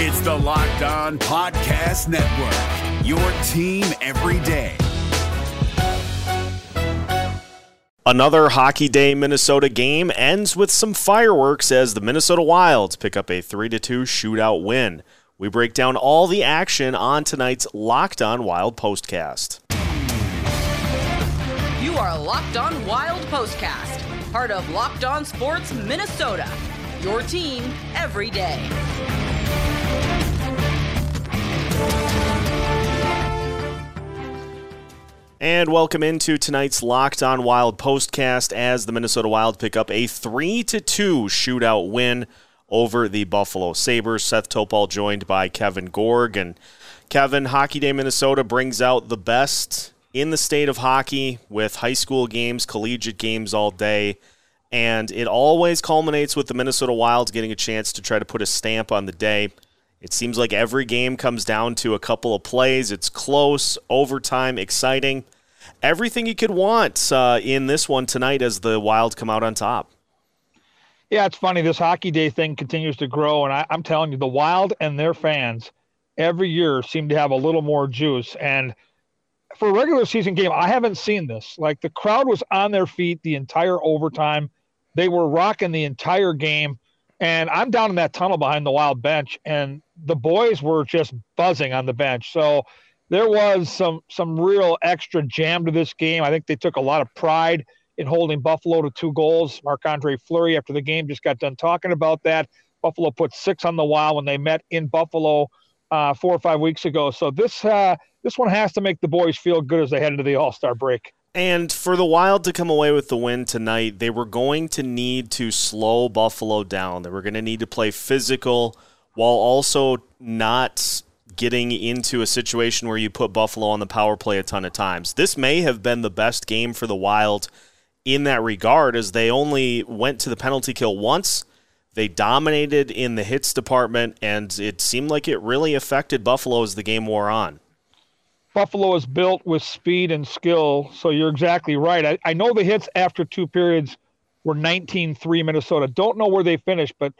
It's the Locked On Podcast Network, your team every day. Another Hockey Day Minnesota game ends with some fireworks as the Minnesota Wilds pick up a 3 2 shootout win. We break down all the action on tonight's Locked On Wild postcast. You are Locked On Wild Postcast, part of Locked On Sports Minnesota. Your team every day. And welcome into tonight's Locked On Wild postcast as the Minnesota Wild pick up a 3 to 2 shootout win over the Buffalo Sabres. Seth Topal joined by Kevin Gorg. And Kevin, Hockey Day Minnesota brings out the best in the state of hockey with high school games, collegiate games all day. And it always culminates with the Minnesota Wilds getting a chance to try to put a stamp on the day. It seems like every game comes down to a couple of plays. It's close, overtime, exciting. Everything you could want uh, in this one tonight as the Wild come out on top. Yeah, it's funny. This hockey day thing continues to grow, and I, am telling you, the Wild and their fans every year seem to have a little more juice. And for a regular season game, I haven't seen this. Like the crowd was on their feet the entire overtime. They were rocking the entire game. And I'm down in that tunnel behind the Wild bench, and the boys were just buzzing on the bench. So there was some some real extra jam to this game. I think they took a lot of pride in holding Buffalo to two goals. Marc Andre Fleury, after the game, just got done talking about that. Buffalo put six on the Wild when they met in Buffalo uh, four or five weeks ago. So this uh, this one has to make the boys feel good as they head into the All Star break. And for the Wild to come away with the win tonight, they were going to need to slow Buffalo down. They were going to need to play physical while also not getting into a situation where you put Buffalo on the power play a ton of times. This may have been the best game for the Wild in that regard, as they only went to the penalty kill once. They dominated in the hits department, and it seemed like it really affected Buffalo as the game wore on. Buffalo is built with speed and skill, so you're exactly right. I, I know the hits after two periods were 19 3 Minnesota. Don't know where they finished, but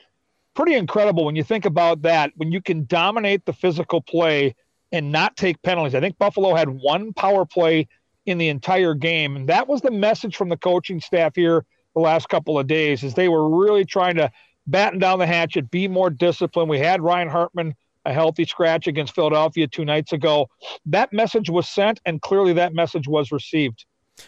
pretty incredible when you think about that. When you can dominate the physical play and not take penalties. I think Buffalo had one power play in the entire game. And that was the message from the coaching staff here the last couple of days is they were really trying to batten down the hatchet, be more disciplined. We had Ryan Hartman a healthy scratch against Philadelphia two nights ago. That message was sent, and clearly that message was received.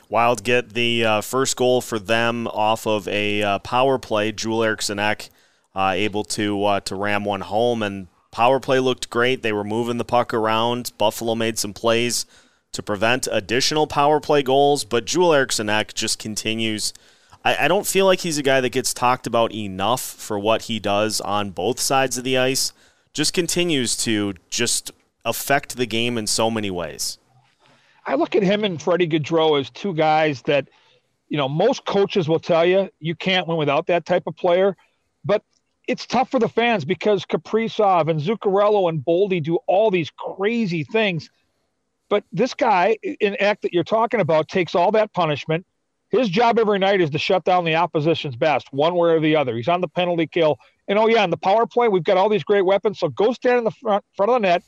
Wild get the uh, first goal for them off of a uh, power play. Joel Eriksson Ek uh, able to uh, to ram one home, and power play looked great. They were moving the puck around. Buffalo made some plays to prevent additional power play goals, but Joel Eriksson Ek just continues. I, I don't feel like he's a guy that gets talked about enough for what he does on both sides of the ice. Just continues to just affect the game in so many ways. I look at him and Freddie Gaudreau as two guys that, you know, most coaches will tell you you can't win without that type of player. But it's tough for the fans because Kaprizov and Zuccarello and Boldy do all these crazy things but this guy in act that you're talking about takes all that punishment. His job every night is to shut down the opposition's best, one way or the other. He's on the penalty kill. And oh yeah, in the power play, we've got all these great weapons. So go stand in the front front of the net,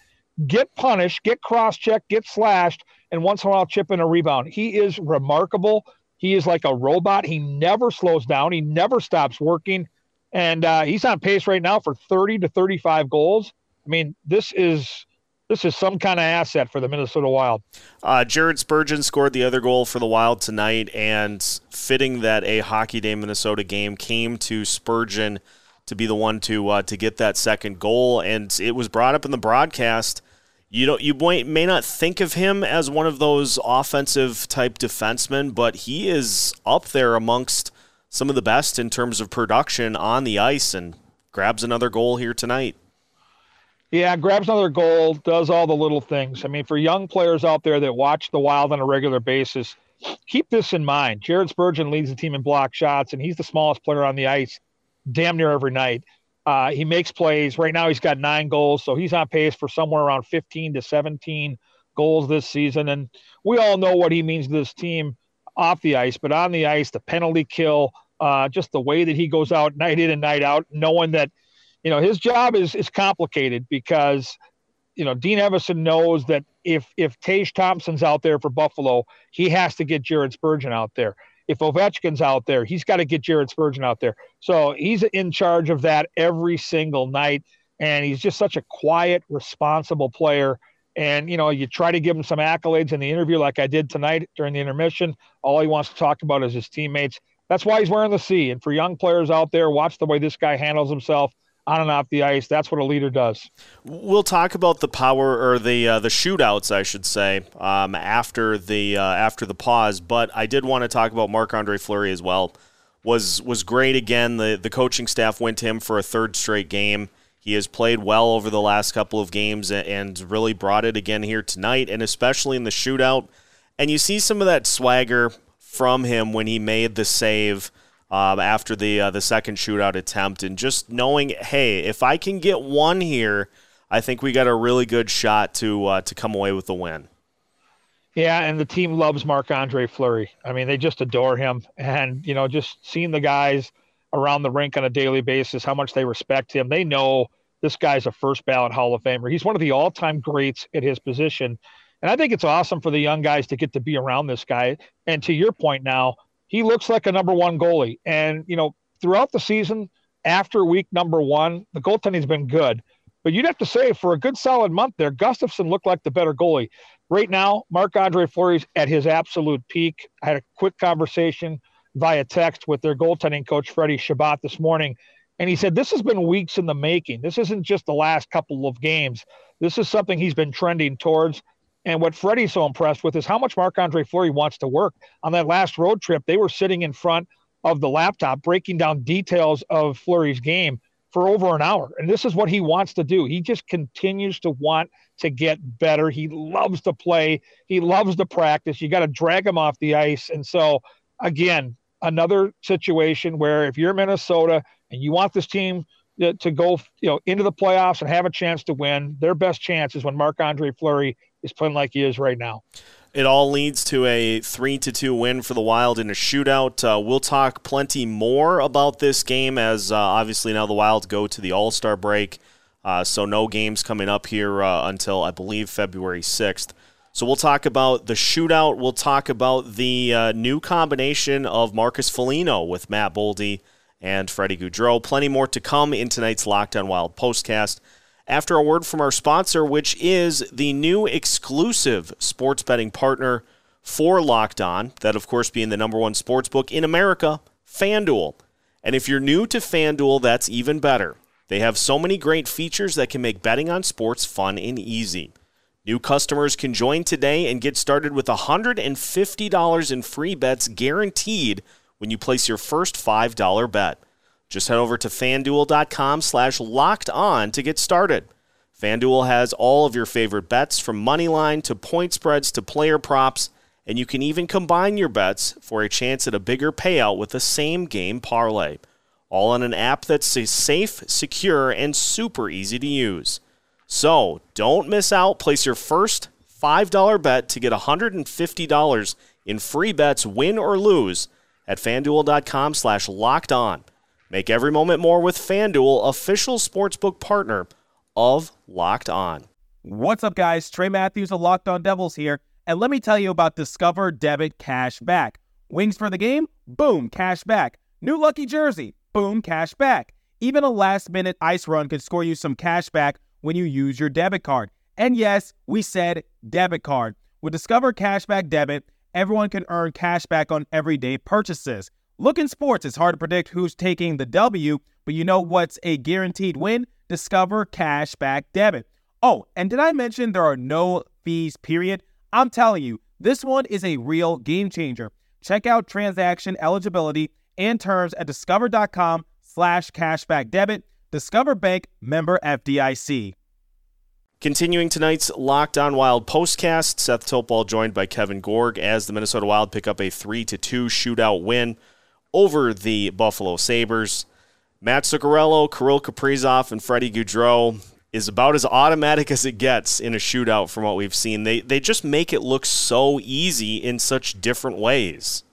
get punished, get cross checked, get slashed, and once in a while chip in a rebound. He is remarkable. He is like a robot. He never slows down. He never stops working. And uh, he's on pace right now for 30 to 35 goals. I mean, this is this is some kind of asset for the Minnesota Wild. Uh, Jared Spurgeon scored the other goal for the Wild tonight, and fitting that a Hockey Day Minnesota game came to Spurgeon to be the one to uh, to get that second goal, and it was brought up in the broadcast. You don't you may, may not think of him as one of those offensive type defensemen, but he is up there amongst some of the best in terms of production on the ice, and grabs another goal here tonight. Yeah, grabs another goal, does all the little things. I mean, for young players out there that watch the Wild on a regular basis, keep this in mind. Jared Spurgeon leads the team in block shots, and he's the smallest player on the ice damn near every night. Uh, he makes plays. Right now, he's got nine goals, so he's on pace for somewhere around 15 to 17 goals this season. And we all know what he means to this team off the ice, but on the ice, the penalty kill, uh, just the way that he goes out night in and night out, knowing that – you know, his job is is complicated because you know Dean Evason knows that if if Tage Thompson's out there for Buffalo, he has to get Jared Spurgeon out there. If Ovechkin's out there, he's got to get Jared Spurgeon out there. So he's in charge of that every single night, and he's just such a quiet, responsible player. And you know, you try to give him some accolades in the interview, like I did tonight during the intermission. All he wants to talk about is his teammates. That's why he's wearing the C. And for young players out there, watch the way this guy handles himself on and off the ice. That's what a leader does. We'll talk about the power or the uh, the shootouts, I should say, um, after the uh, after the pause. But I did want to talk about Marc Andre Fleury as well. Was was great again. The the coaching staff went to him for a third straight game. He has played well over the last couple of games and really brought it again here tonight, and especially in the shootout. And you see some of that swagger from him when he made the save um, after the uh, the second shootout attempt, and just knowing, hey, if I can get one here, I think we got a really good shot to uh, to come away with the win. Yeah, and the team loves Marc Andre Fleury. I mean, they just adore him, and you know, just seeing the guys around the rink on a daily basis, how much they respect him. They know this guy's a first ballot Hall of Famer. He's one of the all time greats at his position. And I think it's awesome for the young guys to get to be around this guy. And to your point now, he looks like a number one goalie. And, you know, throughout the season, after week number one, the goaltending's been good. But you'd have to say for a good solid month there, Gustavsson looked like the better goalie. Right now, Marc Andre Fleury's at his absolute peak. I had a quick conversation via text with their goaltending coach, Freddie Chabot, this morning. And he said, This has been weeks in the making. This isn't just the last couple of games. This is something he's been trending towards. And what Freddie's so impressed with is how much Marc Andre Fleury wants to work. On that last road trip, they were sitting in front of the laptop breaking down details of Fleury's game for over an hour. And this is what he wants to do. He just continues to want to get better. He loves to play, he loves to practice. You got to drag him off the ice. And so, again, another situation where if you're Minnesota and you want this team to, to go you know into the playoffs and have a chance to win, their best chance is when Marc Andre Fleury is playing like he is right now. It all leads to a three to two win for the Wild in a shootout. Uh, we'll talk plenty more about this game as uh, obviously now the Wild go to the All Star break, uh, so no games coming up here uh, until I believe February sixth. So we'll talk about the shootout. We'll talk about the uh, new combination of Marcus Foligno with Matt Boldy and Freddie Gaudreau. Plenty more to come in tonight's Locked On Wild postcast after a word from our sponsor, which is the new exclusive sports betting partner for Locked On, that of course being the number one sports book in America, FanDuel. And if you're new to FanDuel, that's even better. They have so many great features that can make betting on sports fun and easy. New customers can join today and get started with $150 in free bets guaranteed when you place your first $5 bet. Just head over to fanduel.com slash locked on to get started. FanDuel has all of your favorite bets from money line to point spreads to player props, and you can even combine your bets for a chance at a bigger payout with the same game parlay. All on an app that's safe, secure, and super easy to use. So don't miss out. Place your first $5 bet to get $150 in free bets, win or lose, at fanduel.com slash locked on. Make every moment more with FanDuel, official sportsbook partner of Locked On. What's up, guys? Trey Matthews of Locked On Devils here, and let me tell you about Discover Debit Cash Back. Wings for the game? Boom, cash back. New lucky jersey? Boom, cash back. Even a last minute ice run could score you some cash back when you use your debit card. And yes, we said debit card. With Discover Cashback Debit, everyone can earn cash back on everyday purchases. Look in sports, it's hard to predict who's taking the W, but you know what's a guaranteed win? Discover Cashback Debit. Oh, and did I mention there are no fees, period? I'm telling you, this one is a real game changer. Check out transaction eligibility and terms at discover.com slash cashback debit. Discover Bank member FDIC. Continuing tonight's Locked On Wild postcast, Seth Topol joined by Kevin Gorg as the Minnesota Wild pick up a 3 to 2 shootout win over the Buffalo Sabres. Matt Zuccarello, Kirill Kaprizov, and Freddie Gaudreau is about as automatic as it gets in a shootout from what we've seen. They they just make it look so easy in such different ways.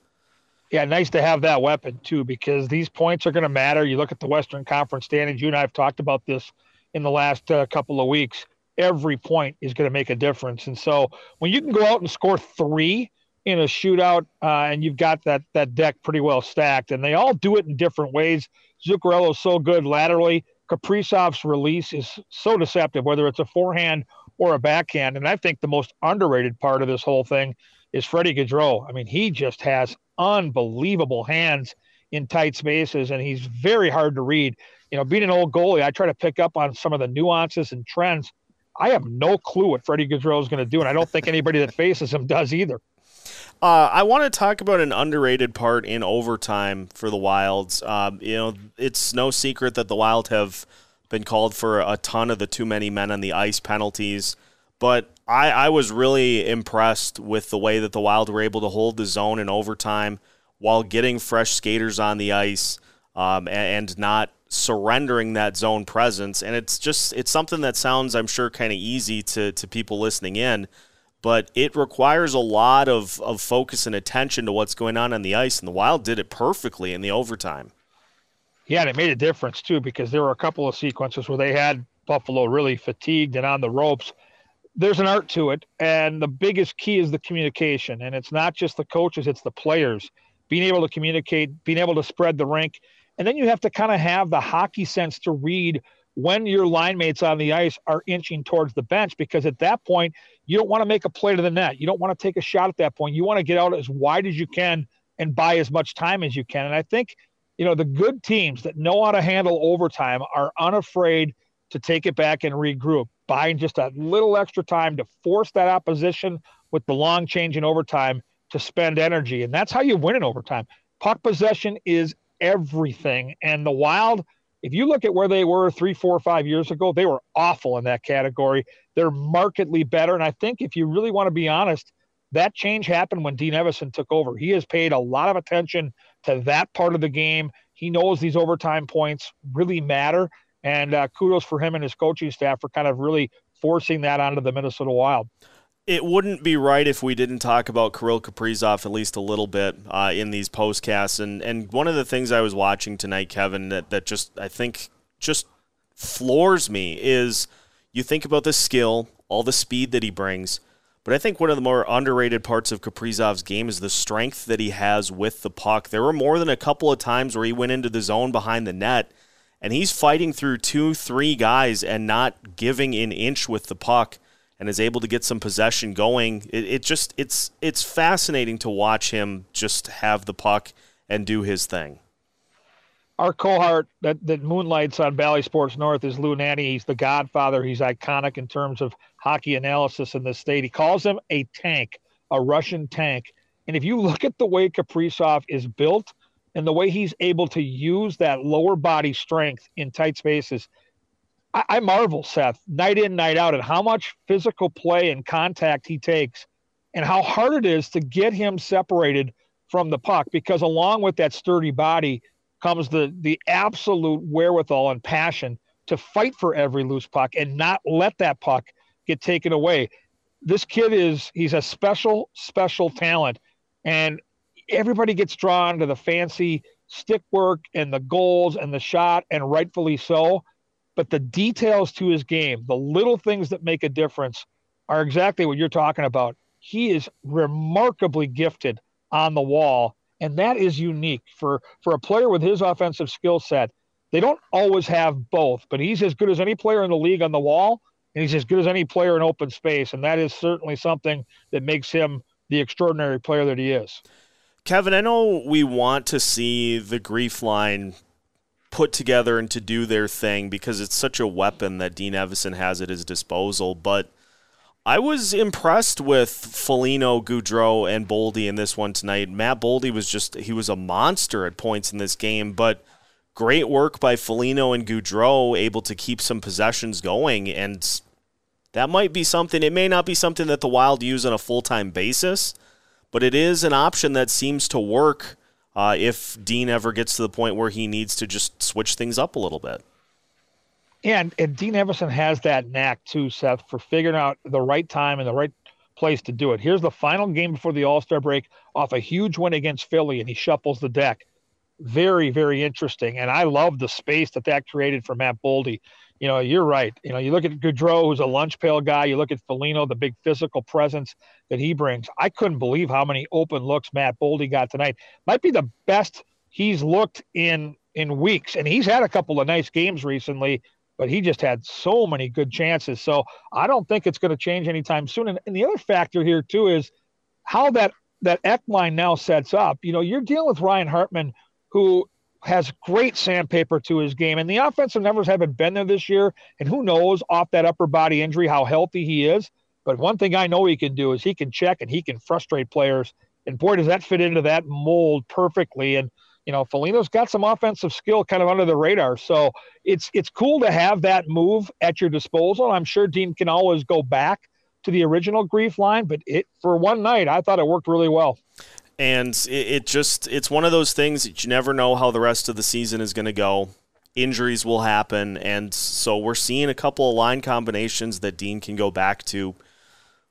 Yeah, nice to have that weapon too, because these points are going to matter. You look at the Western Conference standings. You and I have talked about this in the last uh, couple of weeks. Every point is going to make a difference, and so when you can go out and score three in a shootout, uh, and you've got that that deck pretty well stacked, and they all do it in different ways. Zuccarello's so good laterally. Kaprizov's release is so deceptive, whether it's a forehand or a backhand. And I think the most underrated part of this whole thing is Freddie Gaudreau. I mean, he just has unbelievable hands in tight spaces, and he's very hard to read. You know, being an old goalie, I try to pick up on some of the nuances and trends. I have no clue what Freddie Gaudreau is going to do, and I don't think anybody that faces him does either. Uh, I want to talk about an underrated part in overtime for the Wilds. Um, you know, it's no secret that the Wild have been called for a ton of the too many men on the ice penalties, but I, I was really impressed with the way that the Wild were able to hold the zone in overtime while getting fresh skaters on the ice um, and, and not surrendering that zone presence. And it's just it's something that sounds, I'm sure, kind of easy to to people listening in but it requires a lot of, of focus and attention to what's going on on the ice. And the Wild did it perfectly in the overtime. Yeah, and it made a difference too because there were a couple of sequences where they had Buffalo really fatigued and on the ropes. There's an art to it, and the biggest key is the communication. And it's not just the coaches; it's the players being able to communicate, being able to spread the rink, and then you have to kind of have the hockey sense to read when your line mates on the ice are inching towards the bench because at that point you don't want to make a play to the net. You don't want to take a shot at that point. You want to get out as wide as you can and buy as much time as you can. And I think, you know, the good teams that know how to handle overtime are unafraid to take it back and regroup, buying just a little extra time to force that opposition with the long change in overtime to spend energy. And that's how you win in overtime. Puck possession is everything. And the Wild – if you look at where they were three, four, five years ago, they were awful in that category. They're markedly better. And I think if you really want to be honest, that change happened when Dean Evason took over. He has paid a lot of attention to that part of the game. He knows these overtime points really matter. And uh, kudos for him and his coaching staff for kind of really forcing that onto the Minnesota Wild it wouldn't be right if we didn't talk about Kirill Kaprizov at least a little bit uh, in these postcasts. And and one of the things I was watching tonight, Kevin, that, that just I think just floors me is you think about the skill, all the speed that he brings. But I think one of the more underrated parts of Kaprizov's game is the strength that he has with the puck. There were more than a couple of times where he went into the zone behind the net and he's fighting through two, three guys and not giving an inch with the puck and is able to get some possession going. It, it just it's it's fascinating to watch him just have the puck and do his thing. Our cohort that, that moonlights on Bally Sports North is Lou Nanne. He's the godfather. He's iconic in terms of hockey analysis in the state. He calls him a tank, a Russian tank. And if you look at the way Kaprizov is built and the way he's able to use that lower body strength in tight spaces – I, I marvel, Seth, night in, night out, at how much physical play and contact he takes and how hard it is to get him separated from the puck because along with that sturdy body comes the the absolute wherewithal and passion to fight for every loose puck and not let that puck get taken away. This kid is he's a special special talent and everybody gets drawn to the fancy stick work and the goals and the shot and rightfully so but the details to his game, the little things that make a difference, are exactly what you're talking about. He is remarkably gifted on the wall, and that is unique for for a player with his offensive skill set. They don't always have both, but he's as good as any player in the league on the wall, and he's as good as any player in open space, and that is certainly something that makes him the extraordinary player that he is. Kevin, I know we want to see the grief line put together and to do their thing because it's such a weapon that Dean Evason has at his disposal. But I was impressed with Foligno, Gaudreau, and Boldy in this one tonight. Matt Boldy was just he was a monster at points in this game, but great work by Foligno and Gaudreau, able to keep some possessions going, and that might be something. It may not be something that the Wild use on a full time basis, but it is an option that seems to work uh, if Dean ever gets to the point where he needs to just switch things up a little bit. And, and Dean Evason has that knack too, Seth, for figuring out the right time and the right place to do it. Here's the final game before the All Star break off a huge win against Philly, and he shuffles the deck. Very, very interesting. And I love the space that that created for Matt Boldy. You know, you're right. You know, you look at Gaudreau, who's a lunch pail guy. You look at Foligno, the big physical presence that he brings. I couldn't believe how many open looks Matt Boldy got tonight. Might be the best he's looked in in weeks, and he's had a couple of nice games recently but he just had so many good chances. So I don't think it's going to change anytime soon. And, and, the other factor here too is how that that Ek line now sets up. You know, you're dealing with Ryan Hartman, who has great sandpaper to his game, and the offensive numbers haven't been there this year. And who knows off that upper body injury how healthy he is. But one thing I know he can do is he can check and he can frustrate players. And boy, does that fit into that mold perfectly. And you know, Foligno's got some offensive skill kind of under the radar. So it's it's cool to have that move at your disposal. I'm sure Dean can always go back to the original grief line, but it for one night I thought it worked really well. And it, it just it's one of those things that you never know how the rest of the season is going to go. Injuries will happen, and so we're seeing a couple of line combinations that Dean can go back to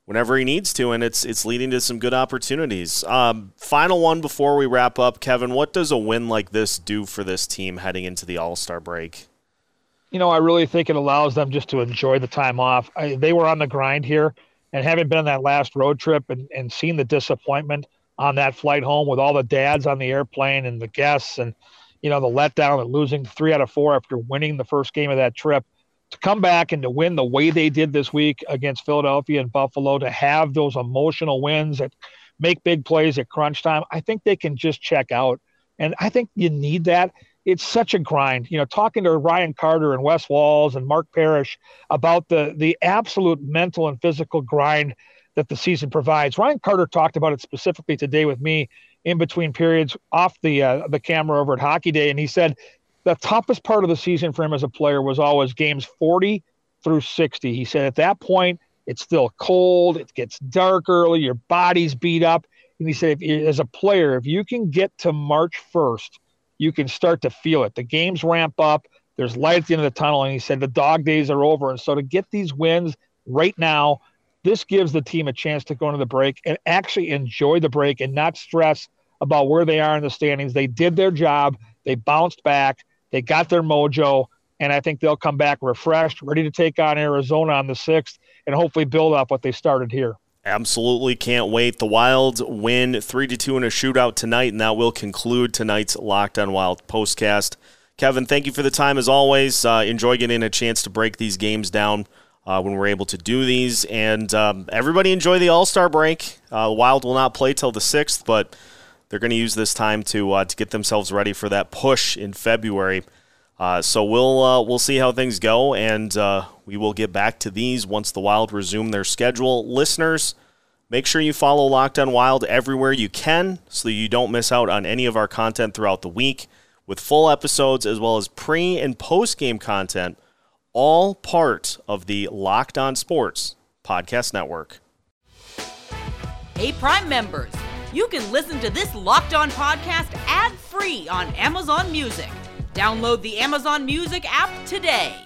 whenever he needs to, and it's it's leading to some good opportunities. Um, final one before we wrap up, Kevin. What does a win like this do for this team heading into the All Star break? You know, I really think it allows them just to enjoy the time off. I, they were on the grind here, and having been on that last road trip and, and seen the disappointment on that flight home with all the dads on the airplane and the guests, and you know the letdown of losing three out of four after winning the first game of that trip to come back and to win the way they did this week against Philadelphia and Buffalo, to have those emotional wins that make big plays at crunch time, I think they can just check out. And I think you need that. It's such a grind. You know, talking to Ryan Carter and Wes Walz and Mark Parrish about the the absolute mental and physical grind that the season provides. Ryan Carter talked about it specifically today with me in between periods off the uh, the camera over at Hockey Day, and he said the toughest part of the season for him as a player was always games 40 through 60. He said at that point, it's still cold, it gets dark early, your body's beat up. And he said, if, as a player, if you can get to March 1st, you can start to feel it. The games ramp up, there's light at the end of the tunnel. And he said, the dog days are over. And so to get these wins right now, this gives the team a chance to go into the break and actually enjoy the break and not stress about where they are in the standings. They did their job, they bounced back. They got their mojo, and I think they'll come back refreshed, ready to take on Arizona on the 6th, and hopefully build up what they started here. Absolutely can't wait. The Wild win 3 to 2 in a shootout tonight, and that will conclude tonight's Locked on Wild postcast. Kevin, thank you for the time as always. Uh, enjoy getting a chance to break these games down uh, when we're able to do these. And um, everybody enjoy the All Star break. Uh, Wild will not play till the 6th, but they're going to use this time to uh, to get themselves ready for that push in February. Uh, so we'll uh, we'll see how things go, and uh, we will get back to these once the Wild resume their schedule. Listeners, make sure you follow Locked On Wild everywhere you can, so you don't miss out on any of our content throughout the week, with full episodes as well as pre and post game content, all part of the Locked On Sports podcast network. Hey, Prime members you can listen to this Locked On podcast ad free on Amazon Music. Download the Amazon Music app today.